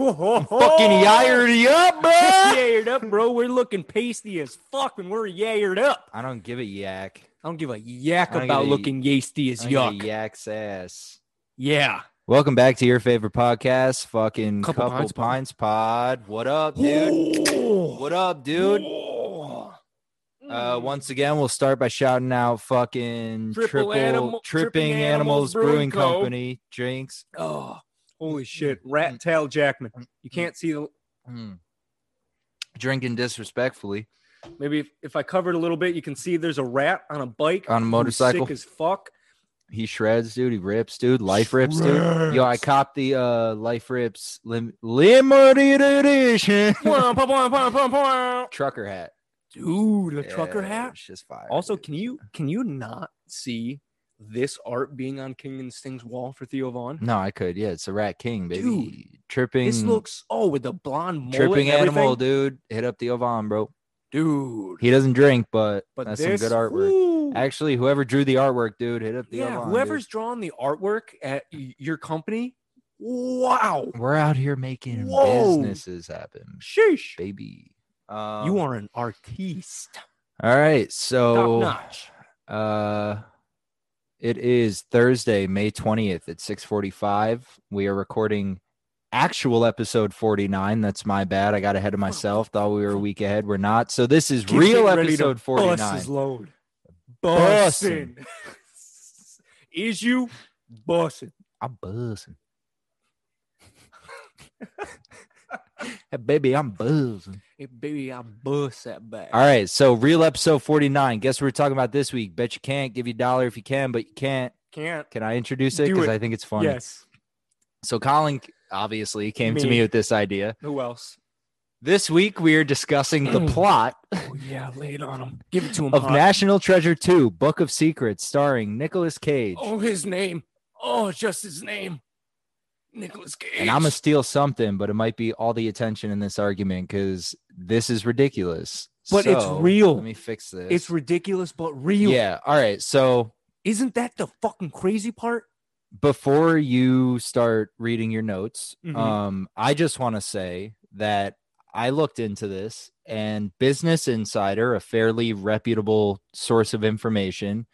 Fucking yired up, bro. Yayered up, bro. We're looking pasty as fuck when we're yayered up. I don't give a yak. I don't give a yak I about a- looking yasty as yuck. yak's ass. Yeah. Welcome back to your favorite podcast, fucking Couple Couple, Pints Pints, Pod. Pod. What up, dude? What up, dude? Uh, once again, we'll start by shouting out fucking Triple triple, Animal- tripping Tripping animals, Animals brewing, Brewing Co. company drinks. Oh, holy mm, shit. Mm, rat mm, tail Jackman. You can't see the Mm. Drinking disrespectfully maybe if, if I cover it a little bit, you can see there's a rat on a bike on a motorcycle. Sick as fuck. He shreds, dude. He rips, dude. Life rips, dude. Yo, I copped the uh Life Rips lim- limited edition trucker hat. Dude, a trucker Yeah, hat. it's just fire. Also, dude. can you can you not see this art being on King and Sting's wall for Theo Von? no, I could. Yeah, it's a Rat King, baby. Dude, tripping, This looks oh with the blonde mullet tripping animal, dude. Hit up Theo Von, bro. dude. He doesn't drink, but, But that's this, some good artwork. Actually, whoever drew the artwork, dude, hit up the yeah, dude. whoever's drawn the artwork at your company, wow, We're out here making Whoa. businesses happen, sheesh, baby. Um, you are an artiste, all right. top So, notch. uh, it is Thursday, May twentieth at six forty-five. We are recording actual episode forty-nine. That's my bad. I got ahead of myself. Thought we were a week ahead. We're not. So this is Get real episode Bust forty-nine. his load, Bussin'. bussin'. Is you bussin'? I'm. hey, baby, I'm buzzing. Hey, baby, I bust that back. All right, so real episode 49. Guess what we're talking about this week? Bet you can't give you a dollar if you can, but you can't. Can't. Can I introduce it? Because. I think it's funny. Yes. So Colin obviously came to Me. me with this idea. Who else? This week we are discussing the plot Oh yeah, lay it on him. Give it to him. of hot. National Treasure 2, Book of Secrets, starring Nicolas Cage. Oh, his name. Oh, just his name. Nicolas Cage. And I'm gonna steal something, but it might be all the attention in this argument because this is ridiculous. But it's real. Let me fix this. It's ridiculous, but real. Yeah. All right. So Isn't that the fucking crazy part? before you start reading your notes, Mhm. um, I just want to say that I looked into this and Business Insider, a fairly reputable source of information,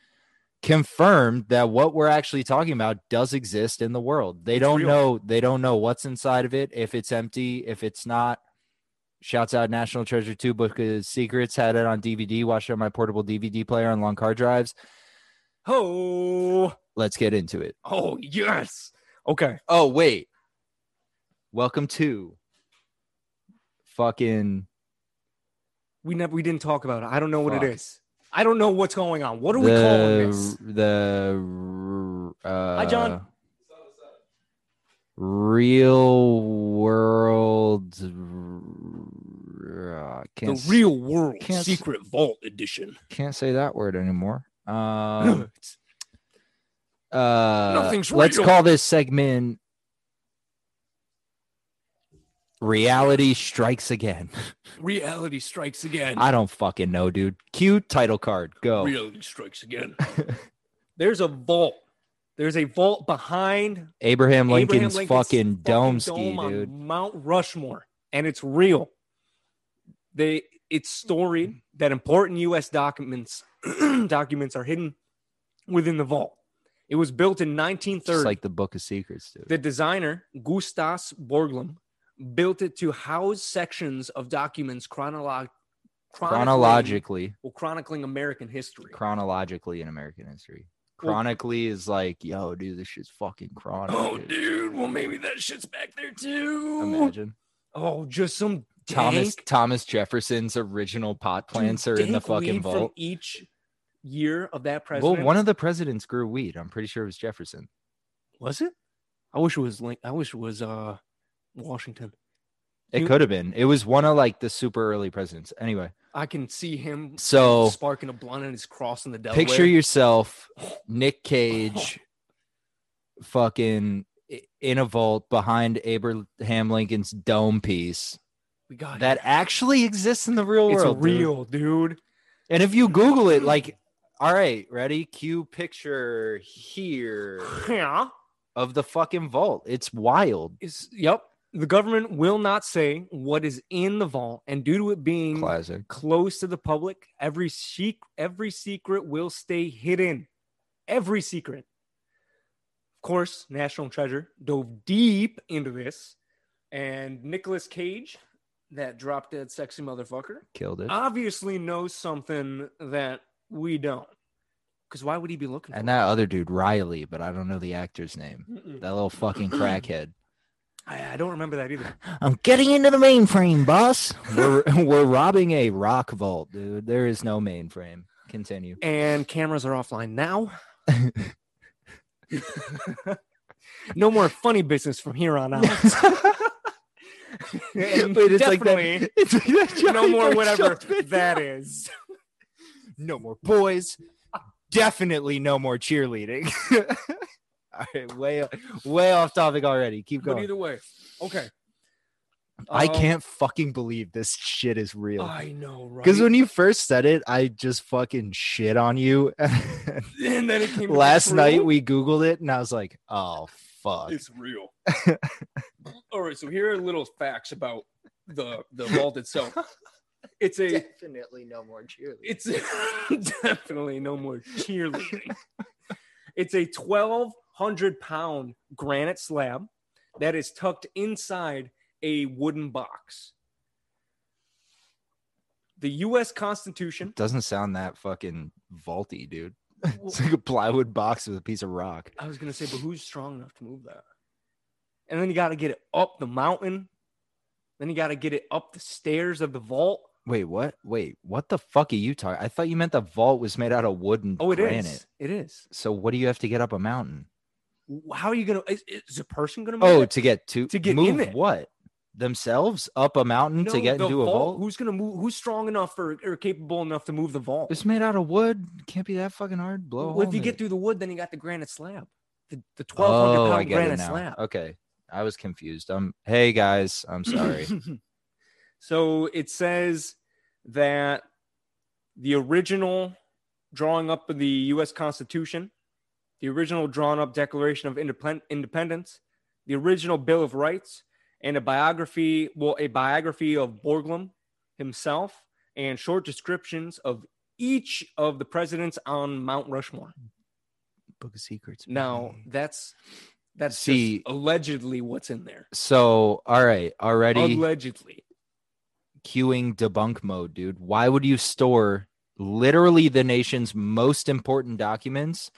confirmed that what we're actually talking about does exist in the world. They It's don't real. know they don't know what's inside of it, if it's empty, if it's not. Shouts out National Treasure 2 Book of Secrets. Had it on DVD, watched it on my portable DVD player on long car drives. Oh, Let's get into it. oh yes. Okay. Oh, wait. Welcome to fucking We never we didn't talk about it. I don't know what Fuck. it is. I don't know what's going on. What are we calling this? the uh Hi, John. real world uh, can't The real world can't s- secret vault edition. can't say that word anymore um uh Nothing's let's call this segment reality strikes again Reality strikes again. i don't fucking know dude cute title card go Reality strikes again. There's a vault. There's a vault behind abraham Abraham lincoln's, Lincoln's fucking dome ski dude Mount Rushmore, and it's real. They it's storied that important U.S. documents documents are hidden within the vault. It was built in 1930. just like the book of secrets dude the designer Gutzon Borglum built it to house sections of documents chronolog- chronicling, chronologically well, chronicling American history. chronologically in american history Well- chronically is like yo dude this shit's fucking chronic Oh, dude. dude. Well, maybe that shit's back there too. imagine Oh, just some thomas dank- thomas jefferson's original pot plants are in the fucking weed from vault each year of that president. well one of the presidents grew weed i'm pretty sure it was jefferson was it? I wish it was Link. I wish it was uh Washington. it could have been it was one of like the super early presidents anyway I can see him So- sparking a blunt and he's crossing the Delaware. picture yourself nick cage fucking in a vault behind abraham lincoln's dome piece we got that actually exists in the real it's world dude. real, dude. and if you google it like all right ready cue picture here Yeah. of the fucking vault it's wild Is yep. The government will not say what is in the vault, and due to it being Classic. close to the public, every sec- every secret will stay hidden. Every secret. Of course, National Treasure dove deep into this, and Nicolas Cage, that drop dead sexy motherfucker, Killed it. obviously knows something that we don't. Because why would he be looking? and that other dude, Riley, but I don't know the actor's name. Mm-mm. That little fucking crackhead. I, I don't remember that either. I'm getting into the mainframe, boss. We're we're robbing a rock vault, dude. There is no mainframe. Continue. And cameras are offline now. no more funny business from here on out. It's like definitely that. It's like that no more whatever that is. No more boys. Definitely no more cheerleading. All right, way way off topic already. Keep But going. either way, okay. I Um, can't fucking believe this shit is real. I know, right? Because when you first said it, I just fucking shit on you. and then it came to be Last night we Googled it and I was like, oh fuck. It's real. All right, so here are little facts about the the vault itself. It's a Definitely no more cheerleading. it's definitely no more cheerleading. It's a 1200 pound granite slab that is tucked inside a wooden box. The U.S. Constitution. Doesn't sound that fucking vaulty, dude. It's like a plywood box with a piece of rock. I was gonna say, but who's strong enough to move that? And then you got to get it up the mountain. Then you got to get it up the stairs of the vault. Wait, what? Wait, what the fuck are you talking? I thought you meant the vault was made out of wood and Oh, it is. granite. It is. So what do you have to get up a mountain? How are you gonna? Is, is a person gonna move Oh, it? to get to To get in move it. what? Themselves up a mountain to get into a vault? Who's gonna move? Who's strong enough or, or capable enough to move the vault? It's made out of wood. Can't be that fucking hard. Blow. Well, if you in get through the wood, then you got the granite slab, the, the twelve hundred oh, I pound it granite slab. Okay, I was confused. Um, hey guys, I'm sorry. so it says that the original drawing up of the U.S. Constitution, the original drawn up Declaration of Independence, the original Bill of Rights, and a biography, well, a biography of Borglum himself, and short descriptions of each of the presidents on Mount Rushmore. Book of Secrets. Now, that's that's See- allegedly what's in there. so all right, already Allegedly. queuing debunk mode, dude. Why would you store literally the nation's most important documents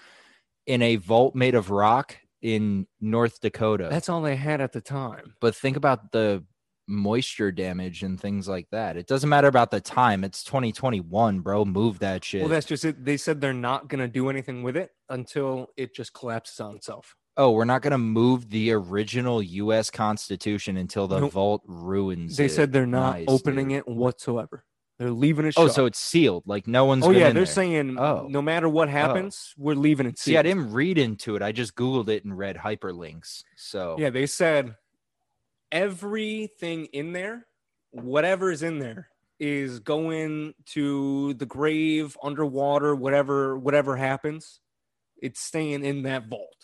in a vault made of rock in North Dakota? That's all they had at the time. but think about the moisture damage and things like that. It doesn't matter about the time. It's 2021, bro. Move that shit. Well, that's just it. They said they're not going to do anything with it until it just collapses on itself. oh, we're not going to move the original US Constitution until the Nope. vault ruins They it. said they're not Nice, opening dude. it whatsoever. They're leaving it. Oh, shut. so it's sealed. Like no one's oh yeah, they're there. saying Oh. no matter what oh. happens, we're leaving it. See, I didn't read into it. I just Googled it and read hyperlinks. So Yeah, they said everything in there, whatever is in there, is going to the grave, underwater, whatever, whatever happens, it's staying in that vault,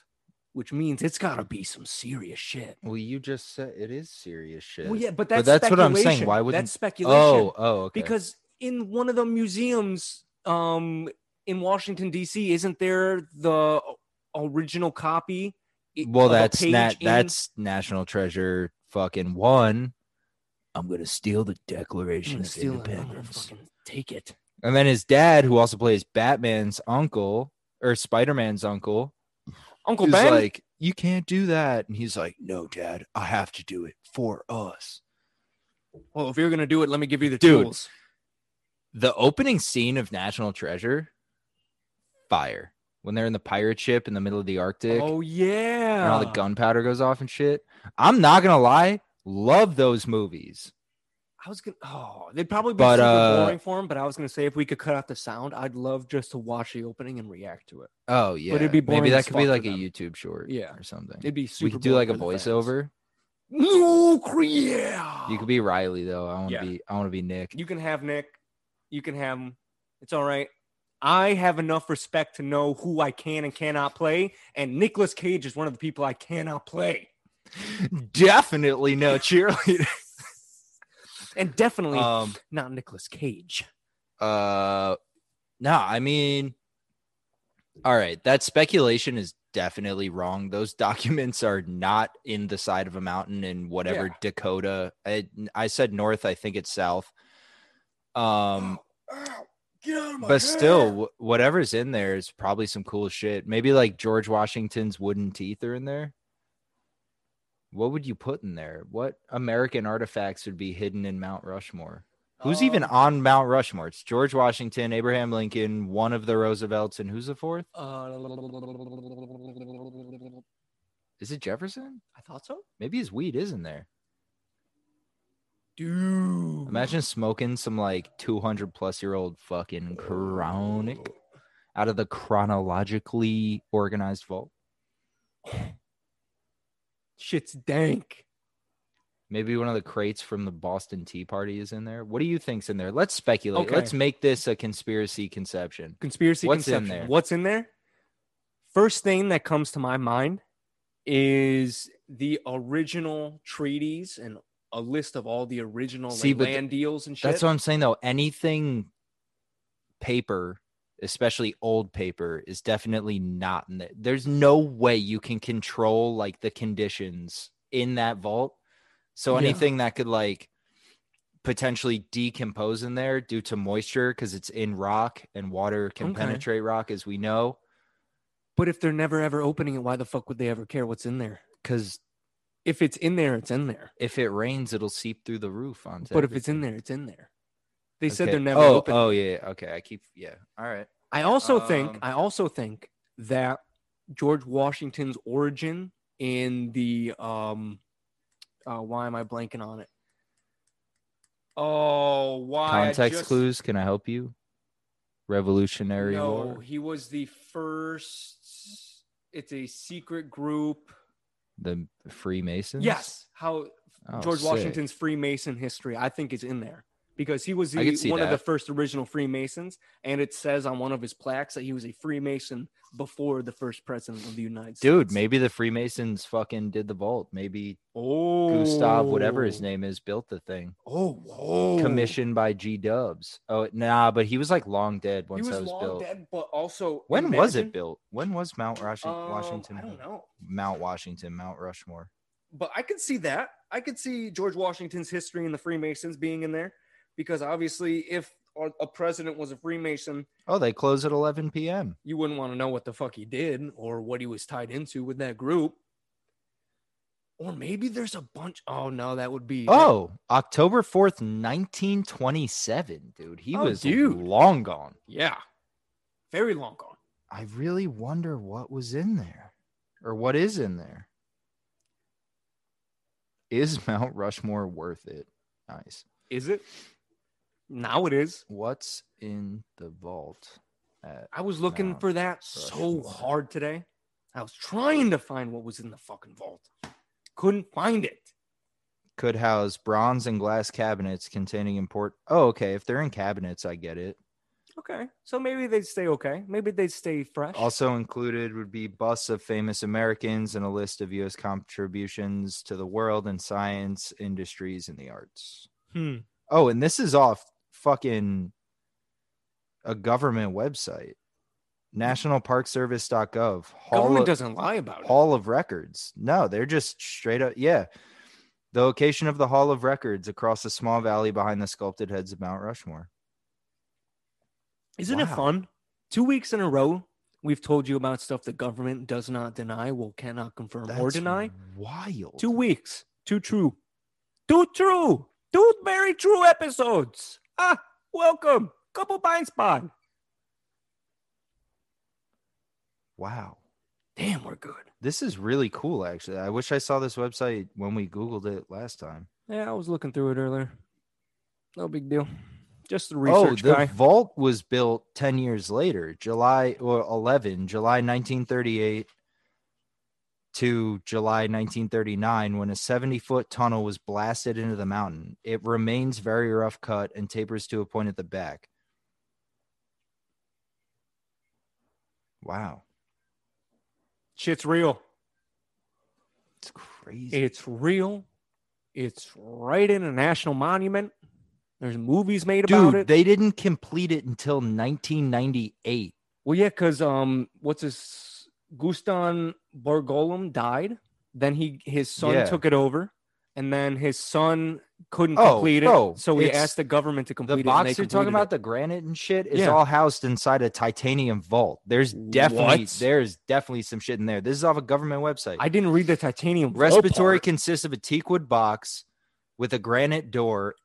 which means it's got to be some serious shit. well, you just said it is serious shit. Well, yeah, but that's that's what I'm saying. Why wouldn't- that's speculation? Oh, oh, okay. because in one of the museums, um, in Washington D.C., isn't there the original copy? well, that's nat- in- that's National Treasure fucking one. I'm gonna steal the Declaration of steal Independence. fucking take it. And then his dad, who also plays Batman's uncle or Spider Man's uncle, Uncle Ben. like, "You can't do that," and he's like, "No, Dad, I have to do it for us." well, if you're gonna do it, let me give you the Dude. tools. The opening scene of National Treasure, fire. When they're in the pirate ship in the middle of the Arctic, Oh yeah. and all the gunpowder goes off and shit. I'm not gonna lie, love those movies. I was gonna. Oh, they'd probably be But, super uh, boring for him. But I was gonna say if we could cut out the sound, I'd love just to watch the opening and react to it. Oh yeah, it'd be maybe that could be like a. YouTube short, Yeah. or something. It'd be super. we could do like a boring for the fans. voiceover. You could be Riley though. I want to Yeah. be. I want to be Nick. You can have Nick. You can have him. It's all right. I have enough respect to know who I can and cannot play, and Nicolas Cage is one of the people I cannot play. Definitely no cheerleader. And definitely um, not Nicolas Cage. uh, no, I mean, all right, that speculation is definitely wrong. Those documents are not in the side of a mountain in whatever Yeah. Dakota. I, I said north. I think it's south. Um, Get out of but still, wh- whatever's in there is probably some cool shit. Maybe like George Washington's wooden teeth are in there. What would you put in there? What American artifacts would be hidden in Mount Rushmore? Who's even Um, on Mount Rushmore? It's George Washington, Abraham Lincoln, one of the Roosevelts, and who's the fourth? Uh, Is it Jefferson? I thought so. Maybe his weed is in there. Dude. Imagine smoking some like 200 plus year old fucking chronic out of the chronologically organized vault. Shit's dank. Maybe one of the crates from the Boston Tea Party is in there. What do you think's in there? Let's speculate. Okay. Let's make this a conspiracy conception. Conspiracy What's in there? What's in there? First thing that comes to my mind is the original treaties and a list of all the original like, See, th- land deals and shit. That's what I'm saying though. Anything paper, especially old paper, is definitely not in there. There's no way you can control like the conditions in that vault. So Yeah. anything that could like potentially decompose in there due to moisture because it's in rock and water can Okay. penetrate rock as we know. but if they're never ever opening it, why the fuck would they ever care what's in there? Because If it's in there, it's in there. if it rains, it'll seep through the roof onto. But if it's in there, it's in there. They said they're never oh, open. Oh yeah. Okay. I keep. Yeah. All right. I also think Um, I also think that George Washington's origin in the um uh why am I blanking on it? Oh, why Context just- clues. Can I help you? Revolutionary No, War. he was the first it's a secret group. The Freemasons. Yes, how Oh, George sick. Washington's Freemason history, I think, is in there because he was the, one of the first original Freemasons, and it says on one of his plaques that he was a Freemason before the first president of the United Dude, States. Dude, maybe the Freemasons fucking did the vault. Maybe oh Gustav, whatever his name is, built the thing. Oh, whoa. Commissioned by G Dubs. Oh nah, but he was like long dead He once was that was long built. dead, but also When was it built? When was Mount Washi- Um, Washington? I don't know, Mount Washington, Mount Rushmore. but I could see that. I could see George Washington's history and the Freemasons being in there because obviously, if a president was a Freemason, Oh, they close at 11 p.m. you wouldn't want to know what the fuck he did or what he was tied into with that group. Or maybe there's a bunch. Oh no, that would be Oh, October 4th, 1927, dude. He Oh, was dude. long gone. yeah, very long gone. I really wonder what was in there or what is in there. Is Mount Rushmore worth it? Nice. Is it? Now it is. What's in the vault? I was looking Mount for that so hard today. I was trying to find what was in the fucking vault. Couldn't find it. could house bronze and glass cabinets containing import. Oh, okay. If they're in cabinets, I get it. Okay. So maybe they'd stay okay. Maybe they'd stay fresh. Also included would be busts of famous Americans and a list of U.S. contributions to the world in science, industries, and the arts. Hmm. Oh, and this is off fucking a government website, nationalparkservice.gov. Hall Government of, doesn't lie about it. Hall of Records. No, they're just straight up. Yeah. The location of the Hall of Records across a small valley behind the sculpted heads of Mount Rushmore. Isn't it fun? Two weeks in a row, we've told you about stuff the government does not deny, will cannot confirm or deny. Wild. Two weeks. Two true. Two true. Two very true episodes. Ah, welcome. Couple Pints Pod. Wow. Damn, we're good. This is really cool, actually. I wish I saw this website when we Googled it last time. Yeah, I was looking through it earlier. No big deal. Just the research. oh, the guy. vault was built 10 years later, July or 11, July 1938 to July 1939, when a 70 foot tunnel was blasted into the mountain. It remains very rough cut and tapers to a point at the back. Wow. Shit's real. It's crazy. It's real. It's right in a national monument. There's movies made about Dude, it. they didn't complete it until 1998. well, yeah, because um, what's his Gutzon Borglum died. Then he his son Yeah. took it over, and then his son couldn't Oh, complete it, bro, so he asked the government to complete The it. The box you're talking about, it. the granite and shit, is Yeah. all housed inside a titanium vault. There's definitely What? there's definitely some shit in there. This is off a government website. I didn't read the titanium Respiratory consists of a teakwood box with a granite door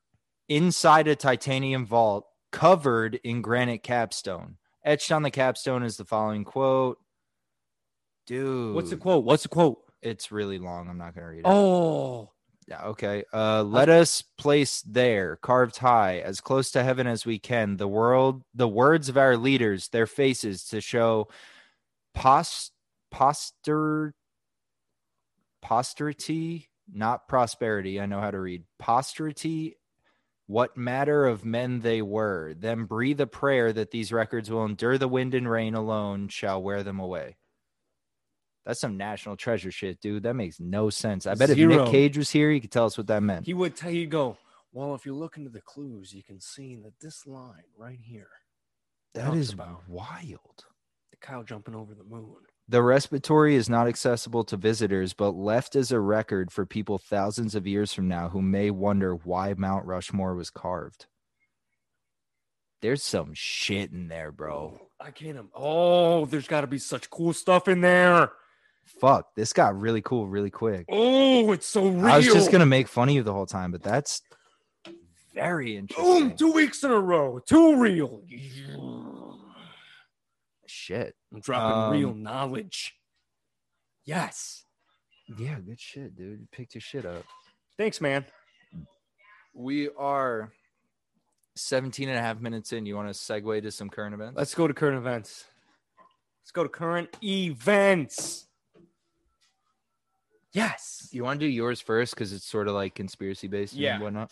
inside a titanium vault covered in granite capstone. Etched on the capstone is the following quote. Dude, What's the quote? What's the quote? It's really long. I'm not going to read it. Oh, Yeah, okay. Uh, let us place there, carved high, as close to heaven as we can, the world, the words of our leaders, their faces, to show post poster posterity, not prosperity. I know how to read posterity. What matter of men they were, then breathe a prayer that these records will endure the wind and rain alone shall wear them away. That's some national treasure shit, dude. That makes no sense. I bet if Nick Cage was here, he could tell us what that meant. he would tell you go. Well, if you look into the clues, you can see that this line right here, That is about. wild. the cow jumping over the moon. The respiratory is not accessible to visitors, but left as a record for people thousands of years from now who may wonder why Mount Rushmore was carved. There's some shit in there, bro. I can't. im- Oh, there's got to be such cool stuff in there. Fuck, this got really cool really quick. Oh, it's so real. I was just gonna make fun of you the whole time, but that's very interesting. Boom! Two weeks in a row. Too real. Shit. I'm dropping real Um, knowledge. Yes. Yeah, good shit, dude. You picked your shit up. Thanks, man. We are 17 and a half minutes in. You want to segue to some current events? Let's go to current events. Let's go to current events. Yes. You want to do yours first because it's sort of like conspiracy based Yeah. and whatnot.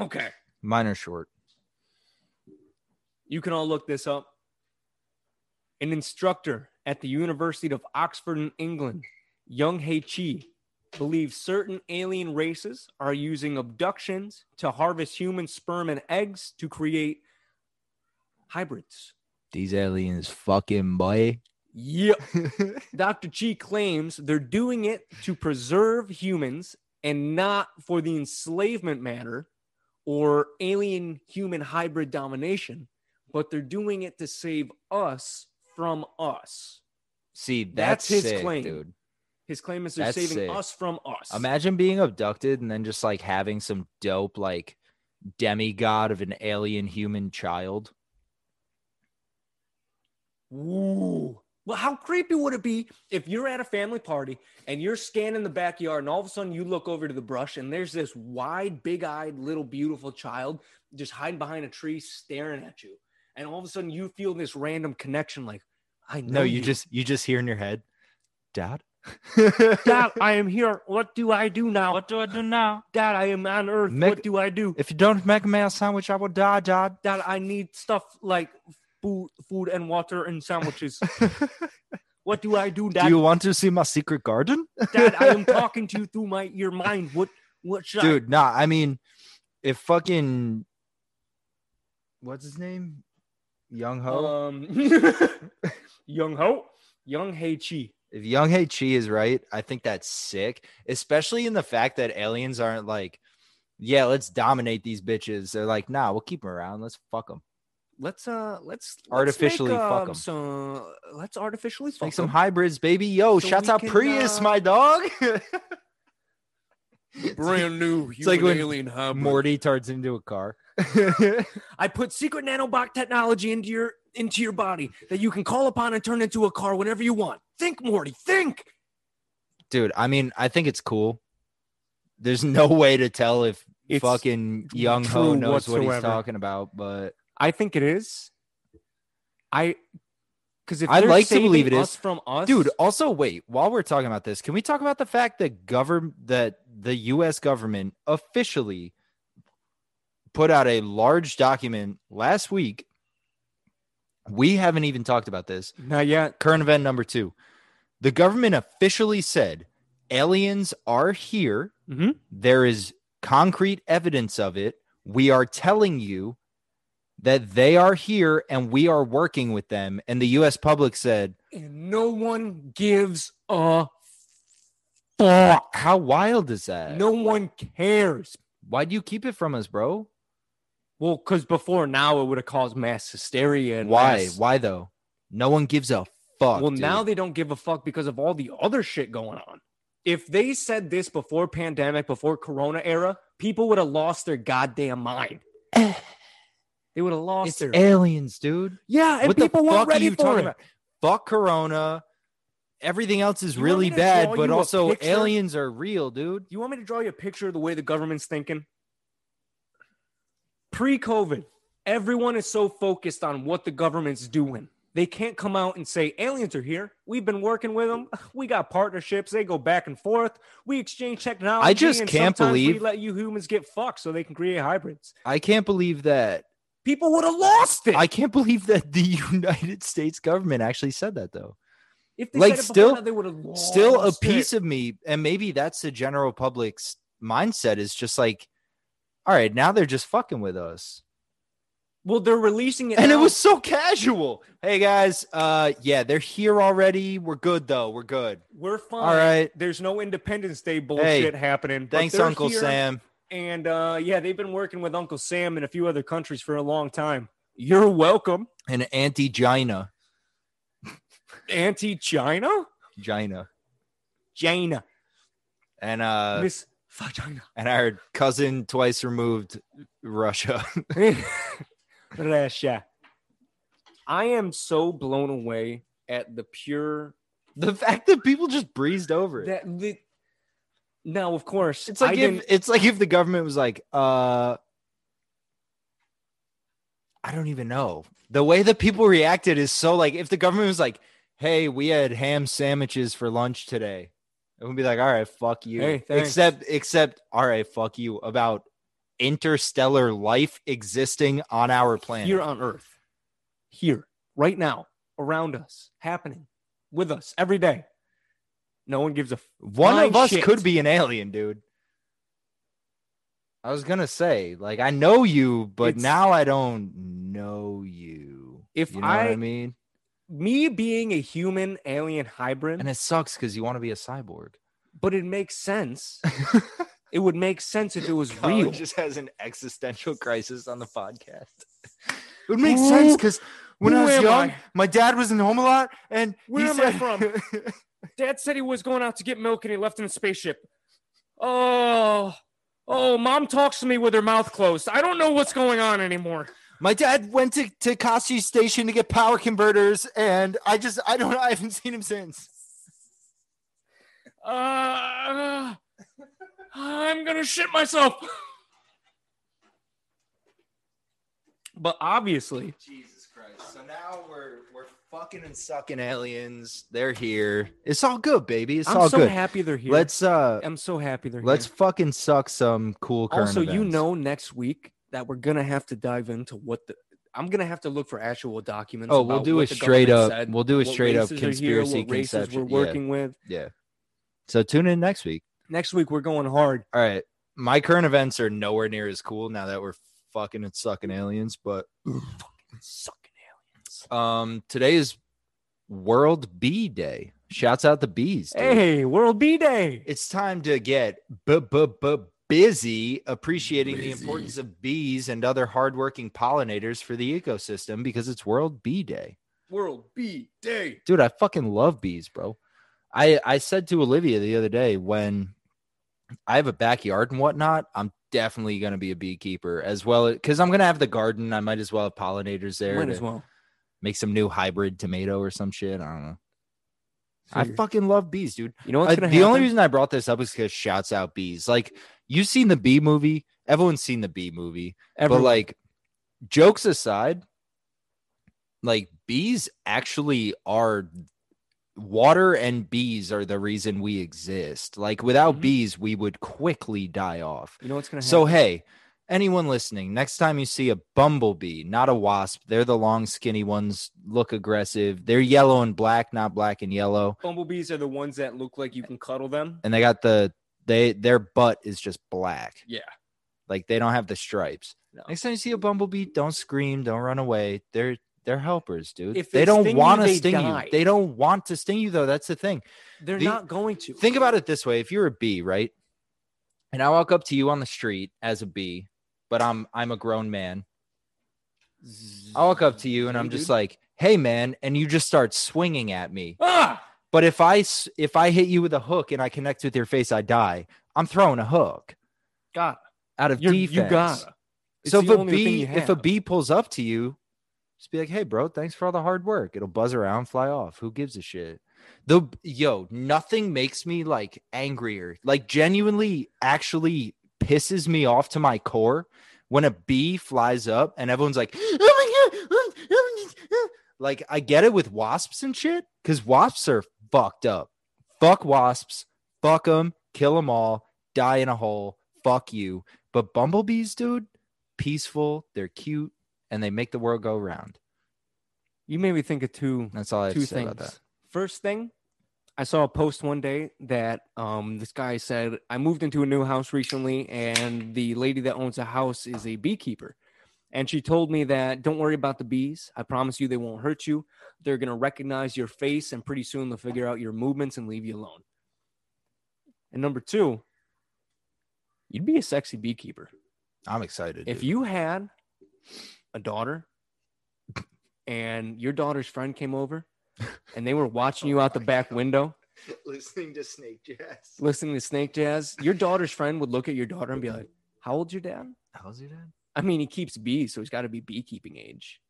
Okay. Mine are short. You can all look this up. An instructor at the University of Oxford in England, Young Hei Chi, believes certain alien races are using abductions to harvest human sperm and eggs to create hybrids. These aliens, fucking boy. Yep. Dr. Chi claims they're doing it to preserve humans and not for the enslavement matter or alien human hybrid domination, but they're doing it to save us from us. See, that's, That's his sick, claim. dude. His claim is they're That's saving sick. us from us. Imagine being abducted and then just like having some dope like demigod of an alien human child. Ooh. Well, how creepy would it be if you're at a family party and you're scanning the backyard and all of a sudden you look over to the brush and there's this wide, big eyed, little, beautiful child just hiding behind a tree staring at you. And all of a sudden you feel this random connection like, I know No, you just you just hear in your head, Dad. Dad, I am here. What do I do now? what do I do now? Dad, I am on Earth. Make- what do I do? If you don't make me a sandwich, I will die, Dad. Dad, I need stuff like food, food and water and sandwiches. what do I do, Dad? do you want to see my secret garden? Dad, I am talking to you through my your mind. What what should Dude, nah, I mean, if fucking what's his name? Young Ho. um Young Ho? Young Hei Chi. if Young Hei Chi is right, I think that's sick, especially in the fact that aliens aren't like, yeah, let's dominate these bitches. They're like, nah, we'll keep them around. Let's fuck them. Let's uh let's let's Artificially make, fuck um, 'em. So let's artificially fuck them. Make some 'em. hybrids, baby. Yo, So shouts out can, Prius, uh, my dog. brand new It's like when alien hybrid. Morty turns into a car. I put secret nanobot technology into your into your body that you can call upon and turn into a car whenever you want. Think, Morty. Think. Dude, I mean, I think it's cool. There's no way to tell if It's fucking Young Ho true knows what he's talking about, but I think it is. I because if I'd like to believe it is from us, dude also wait while we're talking about this can we talk about the fact that govern that the us government officially put out a large document last week we haven't even talked about this Not yet. current event number two the government officially said aliens are here. Mhm. There is concrete evidence of it. We are telling you that they are here and we are working with them. And the US public said, And no one gives a fuck. How wild is that? No one cares. Why do you keep it from us, bro? Well, because before now it would have caused mass hysteria. And Why? mass- Why though? No one gives a fuck. Well, dude. now they don't give a fuck because of all the other shit going on. If they said this before pandemic, before Corona era, people would have lost their goddamn mind. they would have lost it's their aliens, dude. yeah, and what people weren't ready you for it. about? Fuck Corona. Everything else is You really bad, but also aliens are real, dude. You want me to draw you a picture of the way the government's thinking? Pre COVID, everyone is so focused on what the government's doing. They can't come out and say, aliens are here. We've been working with them. We got partnerships. They go back and forth. We exchange technology. I just and can't sometimes We let you humans get fucked so they can create hybrids. I can't believe that. People would have lost it. I can't believe that the United States government actually said that though. if they like, said it still- now, they would have lost Still a it. piece of me, and maybe that's the general public's mindset is just like, all right, now they're just fucking with us. Well, they're releasing it. and it was so casual. Hey guys, uh yeah, they're here already. We're good though. We're good. We're fine. All right. There's no Independence Day bullshit happening. Thanks, Uncle here. Sam. And uh, yeah, they've been working with Uncle Sam in a few other countries for a long time. You're welcome. And Auntie Gina. Anti China? Gina. China. And uh Miss Vagina. and our cousin twice removed Russia. Russia. I am so blown away at the pure the fact that people just breezed over it. that the now of course It's like I if it's like if the government was like, uh I don't even know. The way that people reacted is so like if the government was like, "Hey, we had ham sandwiches for lunch today," it would be like, "All right, fuck you." Hey, except, except, all right, fuck you about interstellar life existing on our planet. here on Earth, here, right now, around us, happening with us every day. No one gives a f- One of us shit. could be an alien, dude. I was gonna say, like, I know you, but It's- now I don't know you. If you know what I I- mean, me being a human alien hybrid, and it sucks because you want to be a cyborg. but it makes sense. it would make sense if it was real. just has an existential crisis on the podcast. It would make Who- sense because when I who was am young, I? my dad was in home a lot, and Where he am I said, from? Dad said he was going out to get milk and he left in a spaceship. Oh, oh, mom talks to me with her mouth closed. I don't know what's going on anymore. my dad went to to Tosche Station to get power converters, and I just I don't know. I haven't seen him since. Uh, I'm gonna shit myself. But obviously, Jesus Christ. So now we're we're fucking and sucking aliens. They're here. It's all good, baby. It's I'm all so good. happy they're here. Let's uh I'm so happy they're here. let's here. fucking suck some cool current Also, you know, next week that we're gonna have to dive into what the. I'm gonna have to look for actual documents. Oh, we'll do a straight up said, we'll do a straight up here, conspiracy what races conception. we're working with. Yeah. yeah. So tune in next week. Next week we're going hard. All right. My current events are nowhere near as cool now that we're fucking and sucking aliens, but Sucking aliens. um today is World Bee Day. Shouts out the bees. dude. Hey, World Bee Day. it's time to get bu- bu- bu- busy appreciating the importance of bees and other hardworking pollinators for the ecosystem because it's World Bee Day. World Bee Day. Dude, I fucking love bees, bro. I I said to Olivia the other day when I have a backyard and whatnot, I'm definitely gonna be a beekeeper as well because I'm gonna have the garden. I might as well have pollinators there Might to as well. Make some new hybrid tomato or some shit. I don't know. I fucking love bees, dude. You know what's Uh, gonna the happen? only reason I brought this up is because shouts out bees. Like you've seen the bee movie, everyone's seen the bee movie, Everyone- but like jokes aside, like bees actually are water and bees are the reason we exist. Like without Mhm. bees, we would quickly die off. you know what's gonna happen? So hey, anyone listening, next time you see a bumblebee, not a wasp, they're the long, skinny ones, look aggressive. They're yellow and black, not black and yellow. Bumblebees are the ones that look like you can cuddle them. And they got the they their butt is just black. Yeah. Like they don't have the stripes. No. Next time you see a bumblebee, don't scream, don't run away. They're they're helpers, dude. If they, they don't want to sting die. you. They don't want to sting you though. That's the thing. They're The- not going to. Think about it this way: if you're a bee, right, and I walk up to you on the street as a bee, but I'm I'm a grown man. I walk up to you and Hey, I'm just dude. like, "Hey, man," and you just start swinging at me. ah, But if I if I hit you with a hook and I connect with your face, I die. I'm throwing a hook Got out of you're, defense. you. It's so if a bee if a bee pulls up to you, just be like, "Hey, bro, thanks for all the hard work." It'll buzz around, fly off. Who gives a shit? The yo, nothing makes me like angrier, like genuinely, actually pisses me off to my core when a bee flies up and everyone's like, "Oh my god!" oh, oh, oh." Like I get it with wasps and shit, because wasps are fucked up. Fuck wasps. Fuck them. Kill them all. Die in a hole. Fuck you. But bumblebees, dude, peaceful. They're cute, and they make the world go round. you made me think of two That's all I have two things. about that. First thing, I saw a post one day that um this guy said I moved into a new house recently, and the lady that owns the house is a beekeeper, and she told me that don't worry about the bees. I promise you they won't hurt you. They're gonna recognize your face, and pretty soon they'll figure out your movements and leave you alone. And number two, you'd be a sexy beekeeper I'm excited. if dude. you had a daughter and your daughter's friend came over and they were watching you out the back window listening to Snake Jazz. listening to snake jazz your daughter's friend would look at your daughter and be like how old's your dad How's your dad? i mean he keeps bees so he's got to be beekeeping age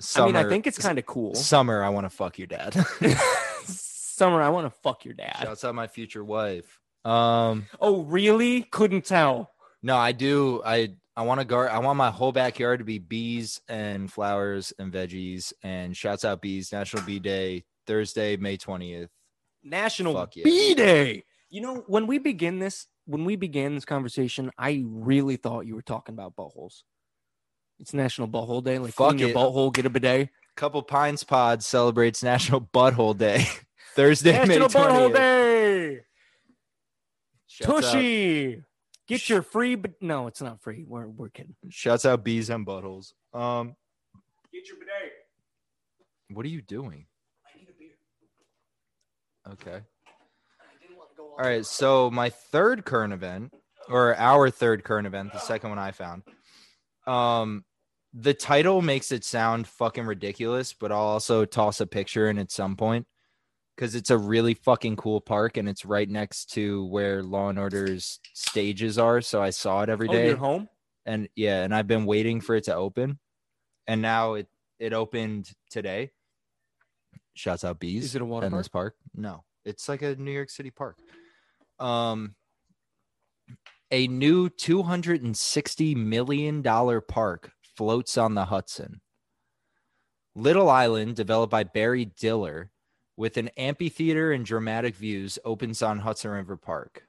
Summer, i mean i think it's kind of cool summer. I want to fuck your dad. summer i want to fuck your dad Shouts out my future wife. Um, oh really couldn't tell no, I do. I I want to guard. I want my whole backyard to be bees and flowers and veggies. And shouts out bees. National Bee Day Thursday, May twentieth. national Fuck yeah. bee day you know when we begin this when we began this conversation i really thought you were talking about buttholes it's national butthole day like Fuck clean your butthole get a bidet Couple Pints Pod celebrates National Butthole Day Thursday, national May butthole 20th. day Shouts out, tushy get your free but no it's not free we're, we're kidding shouts out bees and buttholes. Um, get your bidet what are you doing? i need a beer Okay. i didn't want to go All right. So my third current event, or our third current event, the second one I found. Um, the title makes it sound fucking ridiculous, but I'll also toss a picture in at some point because it's a really fucking cool park and it's right next to where Law and Order's stages are. So I saw it every day. oh, home and yeah, and I've been waiting for it to open, and now it it opened today. Shouts out bees is it a water in park this park? No, it's like a New York City park. Um, a new two hundred and sixty million dollar park floats on the Hudson. Little Island, developed by Barry Diller, with an amphitheater and dramatic views, opens on Hudson River Park.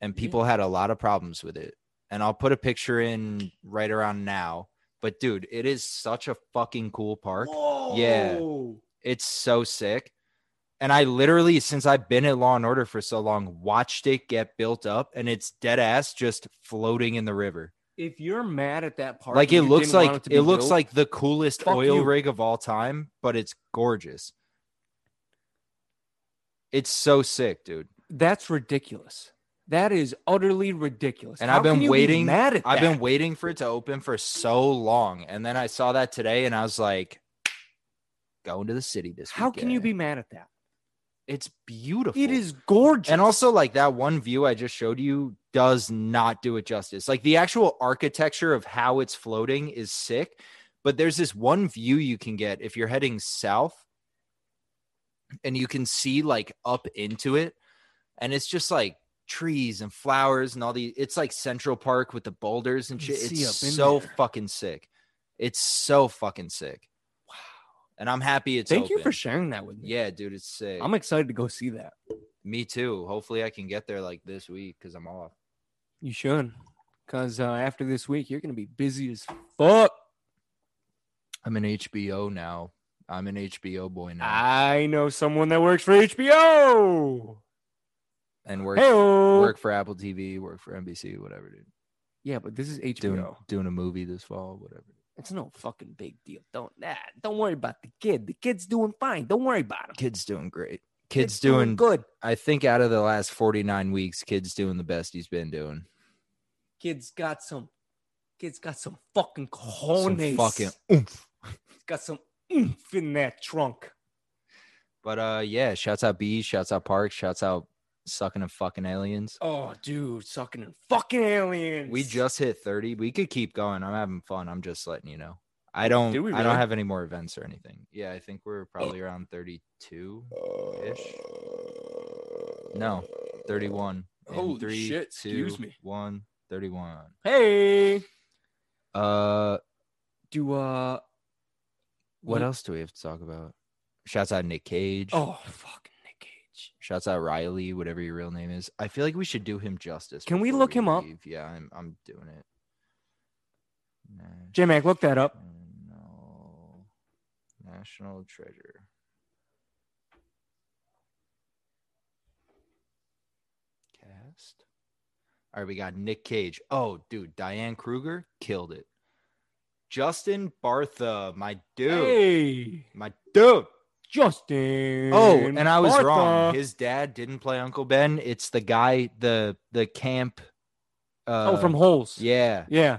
And Yeah. people had a lot of problems with it. And I'll put a picture in right around now. But dude, it is such a fucking cool park. Yeah. It's so sick. And I literally, since I've been at Law and Order for so long, watched it get built up and it's dead ass just floating in the river. if you're mad at that part like it looks like to it, looks built, like the coolest oil you. rig of all time, but it's gorgeous. It's so sick, dude. that's ridiculous that is utterly ridiculous And How I've been you be waiting- mad at I've that? been waiting for it to open for so long. And then I saw that today and I was like, going to the city this how can you be mad at that It's beautiful. it is gorgeous And also, like that one view I just showed you does not do it justice. Like the actual architecture of how it's floating is sick, but there's this one view you can get if you're heading south and you can see like up into it. And it's just like trees and flowers and all the it's like Central Park with the boulders and shit. It's so there. fucking sick. It's so fucking sick. wow And I'm happy it's thank you for sharing that with me Yeah, dude, it's sick. i'm excited to go see that Me too. Hopefully I can get there like this week because I'm off. you should because uh, after this week, you're gonna be busy as fuck. I'm in HBO now. I'm an HBO boy now, I know someone that works for HBO. and work Hey, work for Apple TV, work for NBC, whatever, dude. yeah, but this is HBO. Doing doing a movie this fall, whatever. It's no fucking big deal. Don't nah, don't worry about the kid. The kid's doing fine. Don't worry about him. Kid's doing great. Kid's, doing, good. I think out of the last 49 weeks, kid's doing the best he's been doing. Kid's got some. Kid's got some fucking Some fucking oomph. He's got some oomph in that trunk. But uh, yeah, shouts out bees, shouts out parks, shouts out sucking and fucking aliens. Oh, dude, sucking and fucking aliens. We just hit 30. We could keep going. I'm having fun. I'm just letting you know. I don't we I don't have any more events or anything. Yeah, I think we're probably around 32 ish. No, 31. In Holy three, shit, excuse me. One, 31. Hey, Uh do uh, what else do we have to talk about? Shouts out Nick Cage. Oh, fucking Nick Cage. Shouts out Riley, whatever your real name is. I feel like we should do him justice. Can we before look him up? leave. Yeah, I'm I'm doing it. J Mac, look that up. National National Treasure. Cast. All right, we got Nick Cage. Oh, dude, Diane Kruger killed it. Justin Bartha, my dude, Hey, my dude. Justin. Oh, and I was Bartha. wrong. His dad didn't play Uncle Ben. It's the guy, the the camp. Uh, oh, from Holes. yeah. yeah.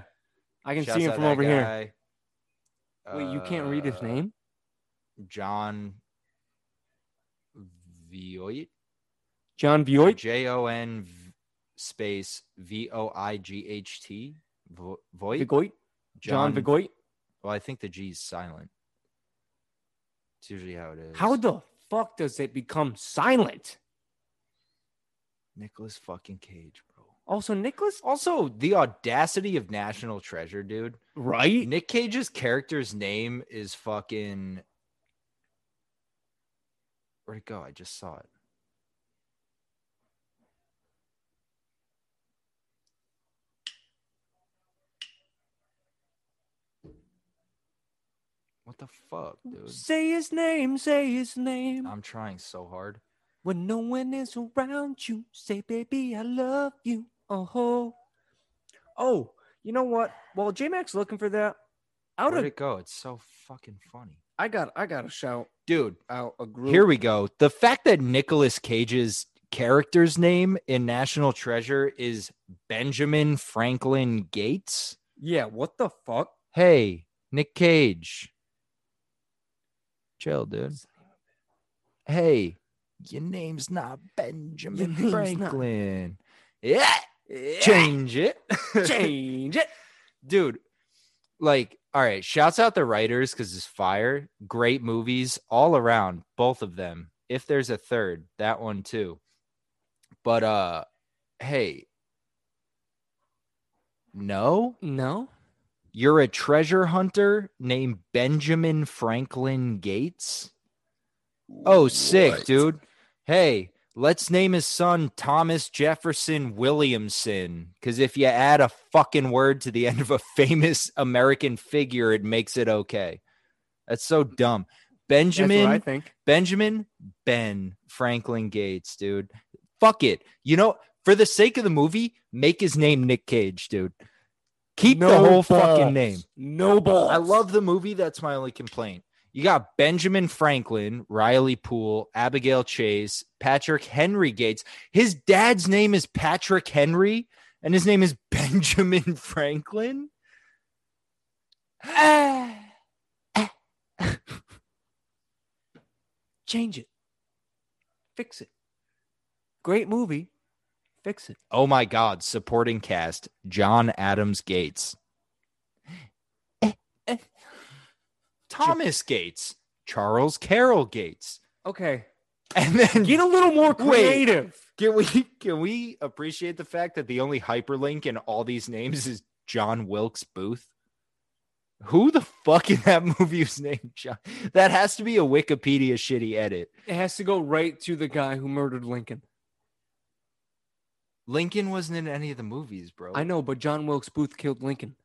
I can Shouts see him from over here. guy. Wait, you can't read his Uh, name? Jon Voight. Jon Voight. J O N space V O I G H T. Vo- Vigoit. John Vigoit. Well, I think the G is silent. It's usually how it is. How the fuck does it become silent? Nicholas fucking Cage, bro. Also, Nicholas, Also, the audacity of National Treasure, dude. right? Nick Cage's character's name is fucking. Where'd it go? I just saw it. What the fuck, dude? Say his name, say his name. I'm trying so hard. When no one is around you, say, baby, I love you. Oh, oh, you know what? While J Mac's looking for that, out Where'd of it go? It's so fucking funny. I got I got to shout Dude, out a group. Here we go. The fact that Nicolas Cage's character's name in National Treasure is Benjamin Franklin Gates. yeah, what the fuck? Hey, Nick Cage. Chill, dude. Hey, your name's not Benjamin name's not- Franklin. Yeah, change it. Change it. dude like all right shouts out the writers because it's fire great movies all around both of them if there's a third that one too but uh hey no No, you're a treasure hunter named benjamin franklin gates? Oh sick What? dude. Hey let's name his son thomas jefferson williamson because if you add a fucking word to the end of a famous american figure it makes it okay. That's so dumb. Benjamin I think. benjamin ben franklin gates dude. Fuck it. You know for the sake of the movie make his name nick cage dude keep the whole fucking name No balls. I love the movie. That's my only complaint. You got Benjamin Franklin, Riley Poole, Abigail Chase, Patrick Henry Gates. His dad's name is Patrick Henry, and his name is Benjamin Franklin. change it. Fix it. Great movie. Fix it. Oh my God! Supporting cast: John Adams Gates, eh, eh. Thomas Gates, Charles Carroll Gates, Okay. and then Get a little more Wait. creative. Can we can we appreciate the fact that the only hyperlink in all these names is John Wilkes Booth? Who the fuck in that movie was named John? That has to be a Wikipedia shitty edit. It has to go right to the guy who murdered Lincoln. Lincoln wasn't in any of the movies, bro. I know, but John Wilkes Booth killed Lincoln.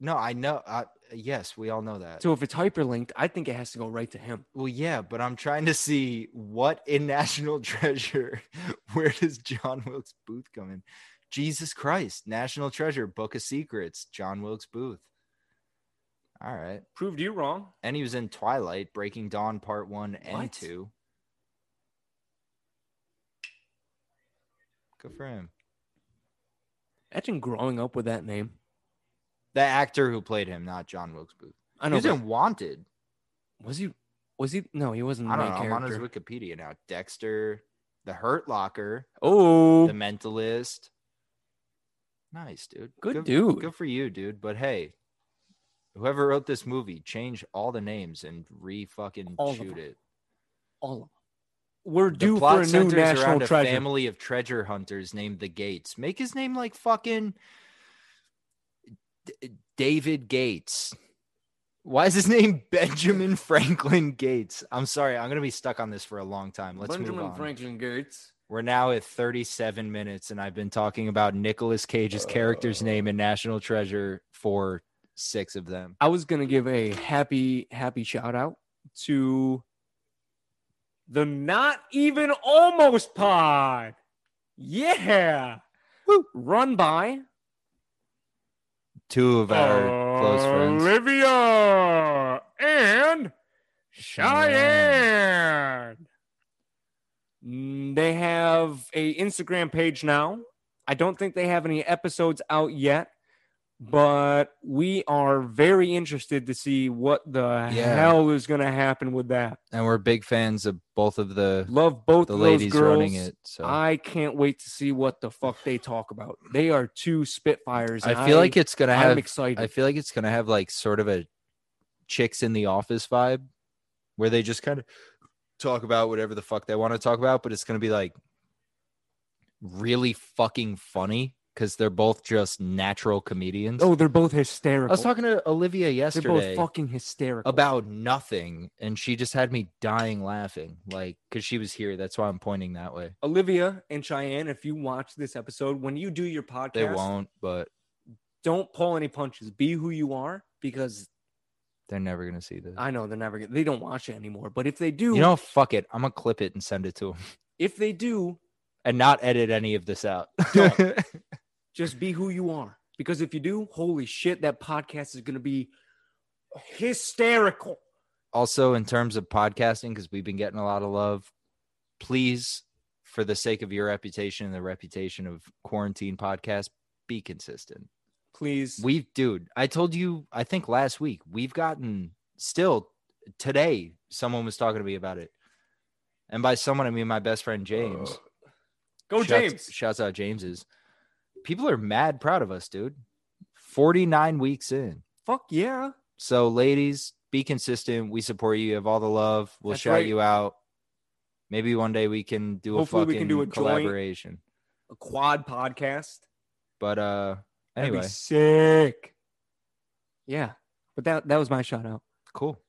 No, I know. Uh, yes, we all know that. So if it's hyperlinked, I think it has to go right to him. well, yeah, but I'm trying to see what in National Treasure, where does John Wilkes Booth come in? Jesus Christ, National Treasure, Book of Secrets, John Wilkes Booth. All right. Proved you wrong. And he was in Twilight, Breaking Dawn Part 1 and What? 2. Good for him. Imagine growing up with that name. The actor who played him, not John Wilkes Booth. I know. He was in Wanted. was he? Was he? No, he wasn't I don't know. I'm on his. Wikipedia now. Dexter, The Hurt Locker, Oh, The Mentalist. Nice, dude. Good dude. Good for you, dude. But hey, whoever wrote this movie, change all the names and re fucking shoot it. all of them. We're The due plot for a new national around treasure. a family of treasure hunters named the Gates. Make his name like fucking D- David Gates. Why is his name Benjamin Franklin Gates? I'm sorry, I'm gonna be stuck on this for a long time. Let's move on. Franklin Gates. We're now at 37 minutes, and I've been talking about Nicolas Cage's character's name in National Treasure for six of them. I was gonna give a happy, happy shout out to the not even almost pod. Yeah. Woo. Run by Two of our close friends. Olivia and Cheyenne. They have a Instagram page now. I don't think they have any episodes out yet, but we are very interested to see what the Yeah. hell is going to happen with that. And we're big fans of both of the Love both the ladies those girls. running it. So I, I can't wait to see what the fuck they talk about. They are two spitfires. I feel like it's gonna have. I'm excited. I feel like it's gonna have like sort of a chicks in the office vibe where they just kind of talk about whatever the fuck they want to talk about, but it's gonna be like really fucking funny because they're both just natural comedians. oh, they're both hysterical. I was talking to Olivia yesterday. they're both fucking hysterical. about nothing, and she just had me dying laughing, like because she was here. That's why I'm pointing that way. Olivia and Cheyenne, if you watch this episode, when you do your podcast, They won't, but don't pull any punches. Be who you are because they're never gonna see this. I know they're never gonna, they don't watch it anymore. But if they do, You know, fuck it. I'm gonna clip it and send it to them, if they do, and not edit any of this out. Just be who you are. Because if you do, holy shit, that podcast is gonna be hysterical. also, in terms of podcasting, because we've been getting a lot of love, please, for the sake of your reputation and the reputation of quarantine podcast, be consistent. Please. We, dude, I told you, I think last week, we've gotten still today, someone was talking to me about it. And by someone, I mean my best friend James. Go Shouts- James. Shouts out James's. People are mad proud of us, dude. 49 weeks in. Fuck yeah. So, ladies, be consistent. We support you. You have all the love. We'll That's shout right. you out. Maybe one day we can do Hopefully a we fucking can do a joint- collaboration. A quad podcast. But uh anyway, sick. Yeah. But that that was my shout out. cool.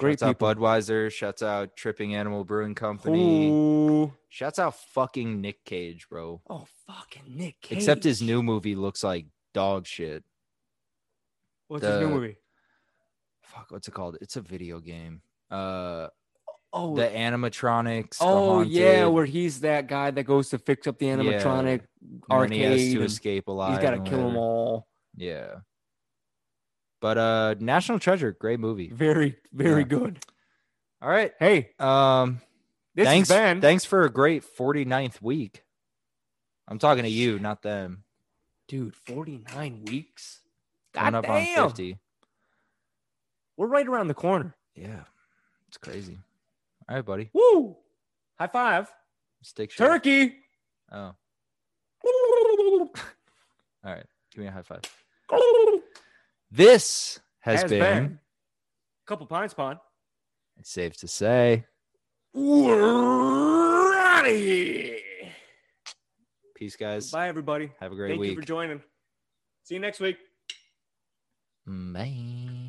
Great Shouts people. out Budweiser. Shouts out Tripping Animal Brewing Company. Ooh. Shouts out fucking Nick Cage, bro. Oh, fucking Nick Cage. Except his new movie looks like dog shit. What's his new movie? Fuck, what's it called? It's a video game. Uh Oh, the animatronics. the oh yeah, where he's that guy that goes to fix up the animatronic and he has arcade. to escape alive. he's got to kill them all. Yeah. But uh National Treasure, great movie. Very, very Yeah. good. All right. Hey, Um this thanks been thanks for a great 49th week. I'm talking to you, not them. dude. Forty nine weeks. Coming God up on 50. We're right around the corner. Yeah. It's crazy. All right, buddy. Woo! High five, Stick shirt. turkey. Oh. All right. Give me a high five. This has, Has been, been. Couple pints, Pod. it's safe to say. We're out of here. Peace, guys. Bye, everybody. Have a great Thank week. you for joining. See you next week. Bye.